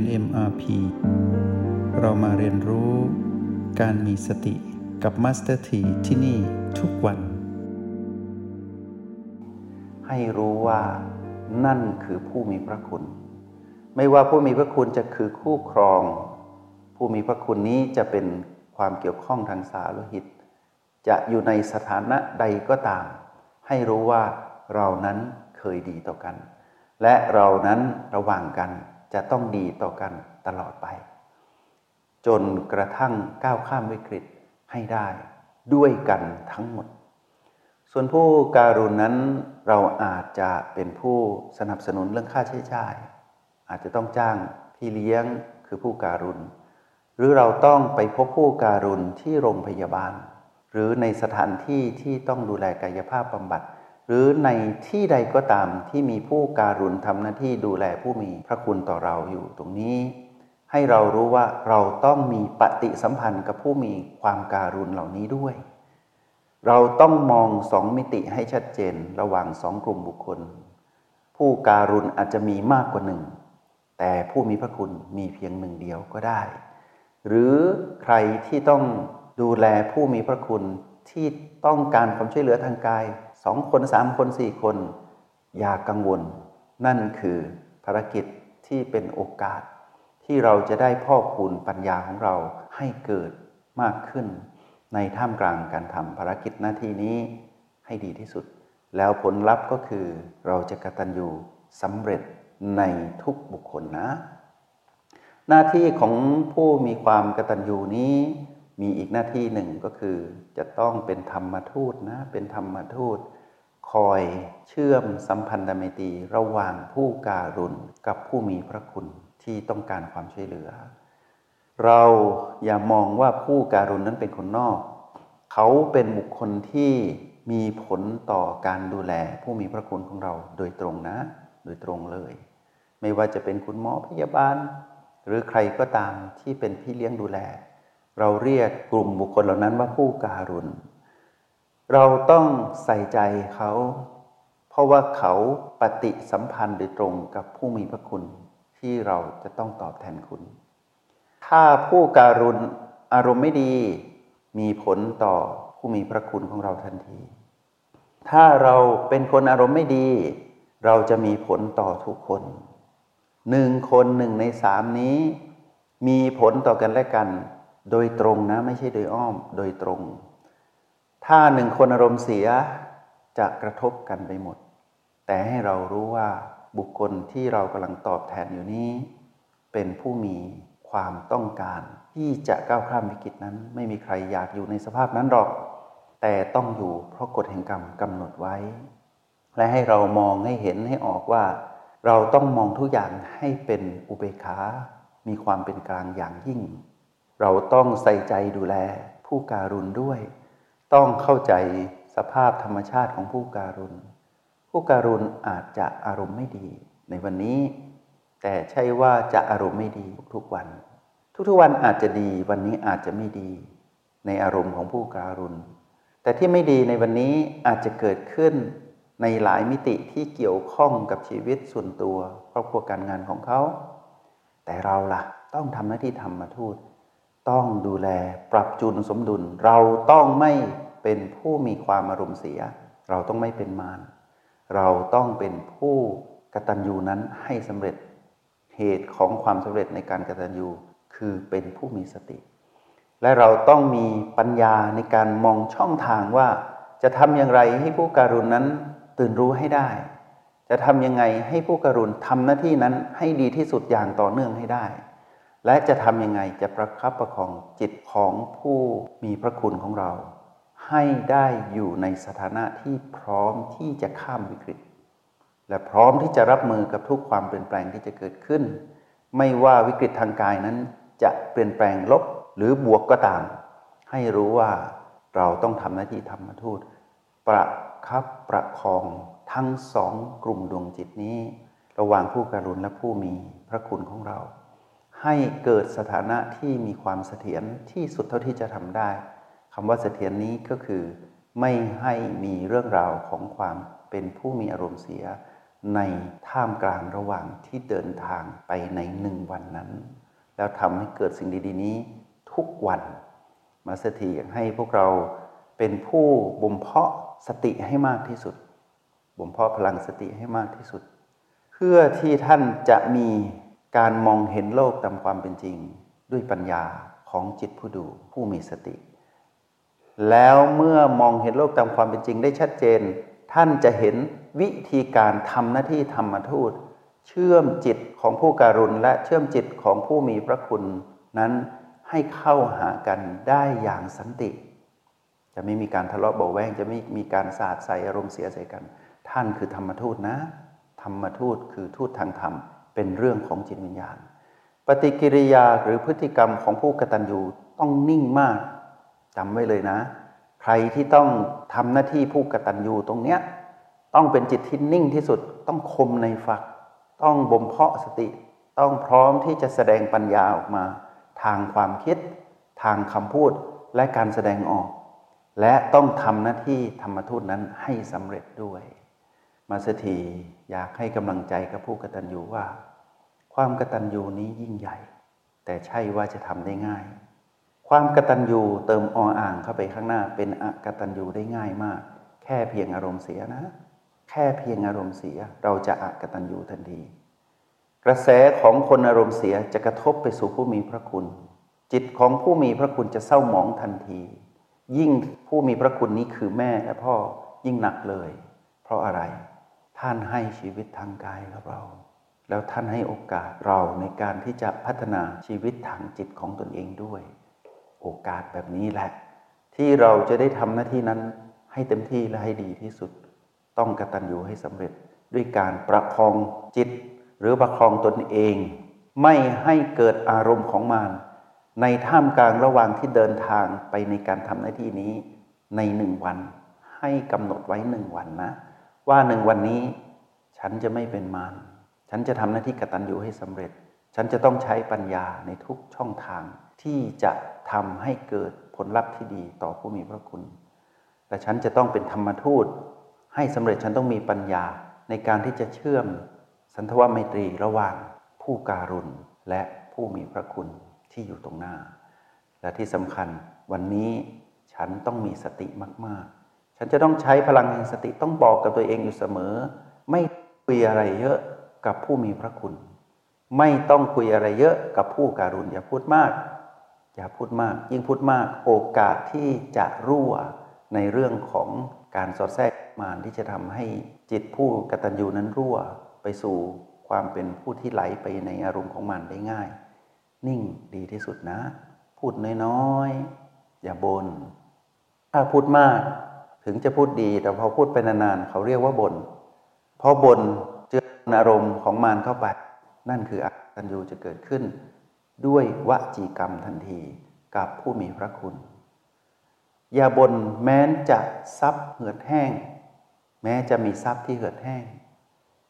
น MRP เรามาเรียนรู้การมีสติกับ Master T ที่ที่นี่ทุกวัน ให้รู้ว่านั่นคือผู้มีพระคุณ ไม่ว่าผู้มีพระคุณจะคือคู่ครอง ผู้มีพระคุณนี้จะเป็นความเกี่ยวข้องทางสาโลหิต จะอยู่ในสถานะใดก็ตาม ให้รู้ว่าเรานั้นเคยดีต่อกัน และเรานั้นระหว่างกัน จะต้องดีต่อกันตลอดไป จนกระทั่งก้าวข้ามวิกฤตให้ได้ด้วยกันทั้งหมด ส่วนผู้การุณนั้นเราอาจจะเป็นผู้สนับสนุนเรื่องค่าใช้จ่าย อาจจะต้องจ้างพี่เลี้ยงคือผู้การุณ หรือเราต้องไปพบผู้การุณที่โรงพยาบาล หรือในสถานที่ที่ต้องดูแลกายภาพบำบัด หรือในที่ใดก็ตามที่มีผู้การุณทำหน้าที่ดูแลผู้มีพระคุณต่อเราอยู่ตรงนี้ ให้เรารู้ว่าเราต้องมีปฏิสัมพันธ์กับผู้มีความการุณเหล่านี้ด้วย เราต้องมองสองมิติให้ชัดเจนระหว่างสองกลุ่มบุคคล ผู้การุณอาจจะมีมากกว่าหนึ่ง แต่ผู้มีพระคุณมีเพียงหนึ่งเดียวก็ได้ หรือใครที่ต้องดูแลผู้มีพระคุณที่ต้องการความช่วยเหลือทางกาย สองคนสามคนสี่คน อย่ากังวล นั่นคือภารกิจที่เป็นโอกาส ที่เราจะได้พ่อคูณปัญญาของเราให้เกิดมากขึ้น ในท่ามกลางการทำภารกิจหน้าที่นี้ให้ดีที่สุด แล้วผลลัพธ์ก็คือเราจะกตัญญูสำเร็จในทุกบุคคลนะ หน้าที่ของผู้มีความกตัญญูนี้ มีอีกหน้าที่หนึ่งก็คือ จะต้องเป็นธรรมทูตนะ เป็นธรรมทูต คอยเชื่อมสัมพันธไมตรีระหว่างผู้การุณกับผู้มีพระคุณที่ต้องการความช่วยเหลือ เราอย่ามองว่าผู้การุณนั้นเป็นคนนอก เขาเป็นบุคคลที่มีผลต่อการดูแลผู้มีพระคุณของเราโดยตรงนะ โดยตรงเลย ไม่ว่าจะเป็นคุณหมอพยาบาล หรือใครก็ตามที่เป็นพี่เลี้ยงดูแล เราเรียกกลุ่มบุคคลเหล่านั้นว่าผู้การุณ เราต้องใส่ใจเขา เพราะว่าเขาปฏิสัมพันธ์โดยตรงกับผู้มีพระคุณที่เราจะต้องตอบแทนคุณ ถ้าผู้การุณอารมณ์ไม่ดี มีผลต่อผู้มีพระคุณของเราทันที ถ้าเราเป็นคนอารมณ์ไม่ดี เราจะมีผลต่อทุกคนหนึ่งคนหนึ่งในสามนี้ มีผลต่อกันและกัน โดยตรงนะไม่ใช่โดยอ้อมโดยตรง ถ้าหนึ่งคนอารมณ์เสียจะกระทบกันไปหมด แต่ให้เรารู้ว่าบุคคลที่เรากำลังตอบแทนอยู่นี้ เป็นผู้มีความต้องการ ที่จะก้าวข้ามวิกฤตนั้น ไม่มีใครอยากอยู่ในสภาพนั้นหรอก แต่ต้องอยู่เพราะกฎแห่งกรรมกำหนดไว้ และให้เรามองให้เห็นให้ออกว่า เราต้องมองทุกอย่างให้เป็นอุเบกขา มีความเป็นกลางอย่างยิ่ง เราต้องใส่ใจดูแลผู้การุณด้วย ต้องเข้าใจสภาพธรรมชาติของผู้การุณ ผู้การุณอาจจะอารมณ์ไม่ดี ในวันนี้ แต่ใช่ว่าจะอารมณ์ไม่ดีทุกวัน ทุกๆวันอาจจะดีวันนี้อาจจะไม่ดี ในอารมณ์ของผู้การุณ แต่ที่ไม่ดีในวันนี้อาจจะเกิดขึ้นในหลายมิติที่เกี่ยวข้องกับชีวิตส่วนตัวครอบครัวการงานของเขา แต่เราล่ะ ต้องทำหน้าที่ธรรมทูต ต้องดูแลปรับจูนสมดุล เราต้องไม่เป็นผู้มีความอารมณ์เสีย เราต้องไม่เป็นมารเราต้องเป็นผู้กตัญญูนั้นให้สำเร็จเหตุของความสำเร็จในการกตัญญูคือเป็นผู้มีสติ และเราต้องมีปัญญาในการมองช่องทางว่า จะทำอย่างไรให้ผู้การุณนั้นตื่นรู้ให้ได้ จะทำยังไงให้ผู้การุณทำหน้าที่นั้นให้ดีที่สุดอย่างต่อเนื่องให้ได้ และจะทำยังไงจะประคับประคองจิตของผู้มีพระคุณของเรา ให้ได้อยู่ในสถานะที่พร้อมที่จะข้ามวิกฤต และพร้อมที่จะรับมือกับทุกความเปลี่ยนแปลงที่จะเกิดขึ้น ไม่ว่าวิกฤตทางกายนั้น จะเปลี่ยนแปลงลบหรือบวกก็ตาม ให้รู้ว่าเราต้องทำหน้าที่ธรรมทูต ประคับประคองทั้งสองกลุ่มดวงจิตนี้ ระหว่างผู้การุณและผู้มีพระคุณของเรา ให้เกิดสถานะที่มีความเสถียรที่สุดเท่าที่จะทำได้คำว่าเสถียรนี้ก็คือ ไม่ให้มีเรื่องราวของความเป็นผู้มีอารมณ์เสีย ในท่ามกลางระหว่างที่เดินทางไปในหนึ่งวันนั้น แล้วทำให้เกิดสิ่งดีๆนี้ทุกวัน มาสถีอยากให้พวกเราเป็นผู้บ่มเพาะสติให้มากที่สุดบ่มเพาะพลังสติให้มากที่สุด เพื่อที่ท่านจะมี การมองเห็นโลกตามความเป็นจริงด้วยปัญญาของจิตผู้ดูผู้มีสติ แล้วเมื่อมองเห็นโลกตามความเป็นจริงได้ชัดเจน ท่านจะเห็นวิธีการทำหน้าที่ธรรมทูต เชื่อมจิตของผู้การุณและเชื่อมจิตของผู้มีพระคุณนั้นให้เข้าหากันได้อย่างสันติ จะไม่มีการทะเลาะเบาแวงจะไม่มีการสาดใส่อารมณ์เสียใส่กัน ท่านคือธรรมทูตนะ ธรรมทูตคือทูตทางธรรม เป็นเรื่องของจิตวิญญาณ ปฏิกิริยาหรือพฤติกรรมของผู้กตัญญูต้องนิ่งมากจำไว้เลยนะ ใครที่ต้องทำหน้าที่ผู้กตัญญูตรงเนี้ยต้องเป็นจิตที่นิ่งที่สุดต้องคมในฝัก ต้องบ่มเพาะสติ ต้องพร้อมที่จะแสดงปัญญาออกมา ทางความคิด ทางคำพูดและการแสดงออก และต้องทำหน้าที่ธรรมทูตนั้นให้สำเร็จด้วย มาสถีอยากให้กำลังใจกับผู้กตัญญูว่า ความกตัญญูนี้ยิ่งใหญ่ แต่ใช่ว่าจะทำได้ง่าย ความกตัญญูเติมออ่างเข้าไปข้างหน้าเป็นอกตัญญูได้ง่ายมาก แค่เพียงอารมณ์เสียนะ แค่เพียงอารมณ์เสียเราจะอกตัญญูทันที กระแสของคนอารมณ์เสียจะกระทบไปสู่ผู้มีพระคุณ จิตของผู้มีพระคุณจะเศร้าหมองทันที ยิ่งผู้มีพระคุณนี้คือแม่และพ่อยิ่งหนักเลย เพราะอะไรท่านให้ชีวิตทางกายกับเรา แล้วท่านให้โอกาสเราในการที่จะพัฒนาชีวิตทางจิตของตนเองด้วย โอกาสแบบนี้แหละ ที่เราจะได้ทำหน้าที่นั้นให้เต็มที่และให้ดีที่สุด ต้องกระตันอยู่ให้สำเร็จด้วยการประคองจิต หรือประคองตนเอง ไม่ให้เกิดอารมณ์ของมารในท่ามกลางระหว่างที่เดินทางไปในการทำหน้าที่นี้ในหนึ่งวัน ให้กำหนดไว้หนึ่งวันนะ ว่าหนึ่งวันนี้ ฉันจะไม่เป็นมาร ฉันจะทำหน้าที่กตัญญูให้สำเร็จ ฉันจะต้องใช้ปัญญาในทุกช่องทาง ที่จะทำให้เกิดผลลัพธ์ที่ดีต่อผู้มีพระคุณแต่ฉันจะต้องเป็นธรรมทูต ให้สำเร็จฉันต้องมีปัญญาในการที่จะเชื่อม สันทวไมตรีระหว่างผู้การุณและผู้มีพระคุณที่อยู่ตรงหน้า และที่สำคัญวันนี้ฉันต้องมีสติมาก ๆ ฉันจะต้องใช้พลังแห่งสติต้องบอกกับตัวเองอยู่เสมอ ไม่คุยอะไรเยอะ กับผู้มีพระคุณ ไม่ต้องคุยอะไรเยอะกับผู้การุณอย่าพูดมาก อย่าพูดมาก ยิ่งพูดมากโอกาสที่จะรั่วในเรื่องของการสอดแทรกมารที่จะทำให้จิตผู้กตัญญูนั้นรั่วไปสู่ความเป็นผู้ที่ไหลไปในอารมณ์ของมันได้ง่าย นิ่งดีที่สุดนะ พูดน้อยๆอย่าบน่นถ้าพูดมากถึงจะพูดดีแต่พอพูดไปนานๆเขาเรียกว่าบน่นพอบน่ นอารมณ์ของมารเข้าไป นั่นคืออตัญญูจะเกิดขึ้น ด้วยวจีกรรมทันทีกับผู้มีพระคุณ อย่าบน่นแม้นจะทรัพย์เหือดแห้ง แม้จะมีทรัพย์ที่เหือดแห้ง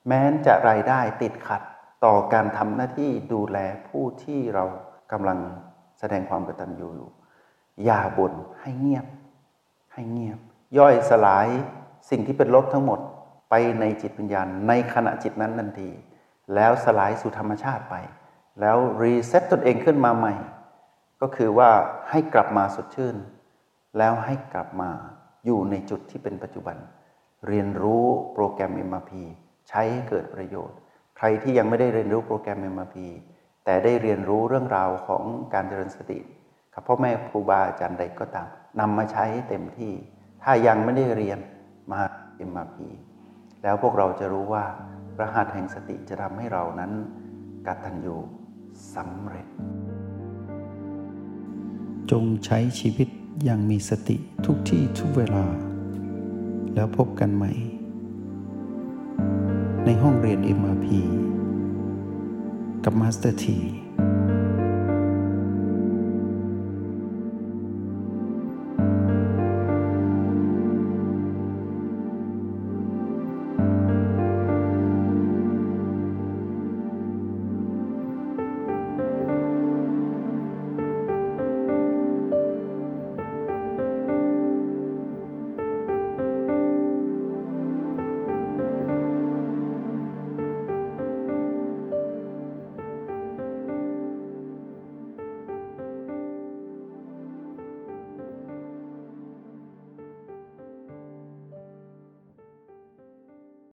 แม้นจะรายได้ติดขัดต่อการทำหน้าที่ดูแลผู้ที่เรากำลังแสดงความกตัญญูอยู่ อย่าบ่นให้เงียบ ให้เงียบ ย่อยสลายสิ่งที่เป็นลบทั้งหมด ไปในจิตวิญญาณ ในขณะจิตนั้นทันที แล้วสลายสู่ธรรมชาติไป แล้ว reset ตนเองขึ้นมาใหม่ ก็คือว่าให้กลับมาสดชื่น แล้วให้กลับมาอยู่ในจุดที่เป็นปัจจุบัน เรียนรู้โปรแกรม MRP ใช้ให้เกิดประโยชน์ ใครที่ยังไม่ได้เรียนรู้โปรแกรม MRP แต่ได้เรียนรู้เรื่องราวของการเจริญสติกับพ่อแม่ครูบาอาจารย์ใดก็ตามนำมาใช้ให้เต็มที่ ถ้ายังไม่ได้เรียนมา MRP แล้วพวกเราจะรู้ว่ารหัสแห่งสติจะทำให้เรานั้นกตัญญูสำเร็จ จงใช้ชีวิตอย่างมีสติทุกที่ทุกเวลา แล้วพบกันใหม่ ในห้องเรียน MRP กับ Master T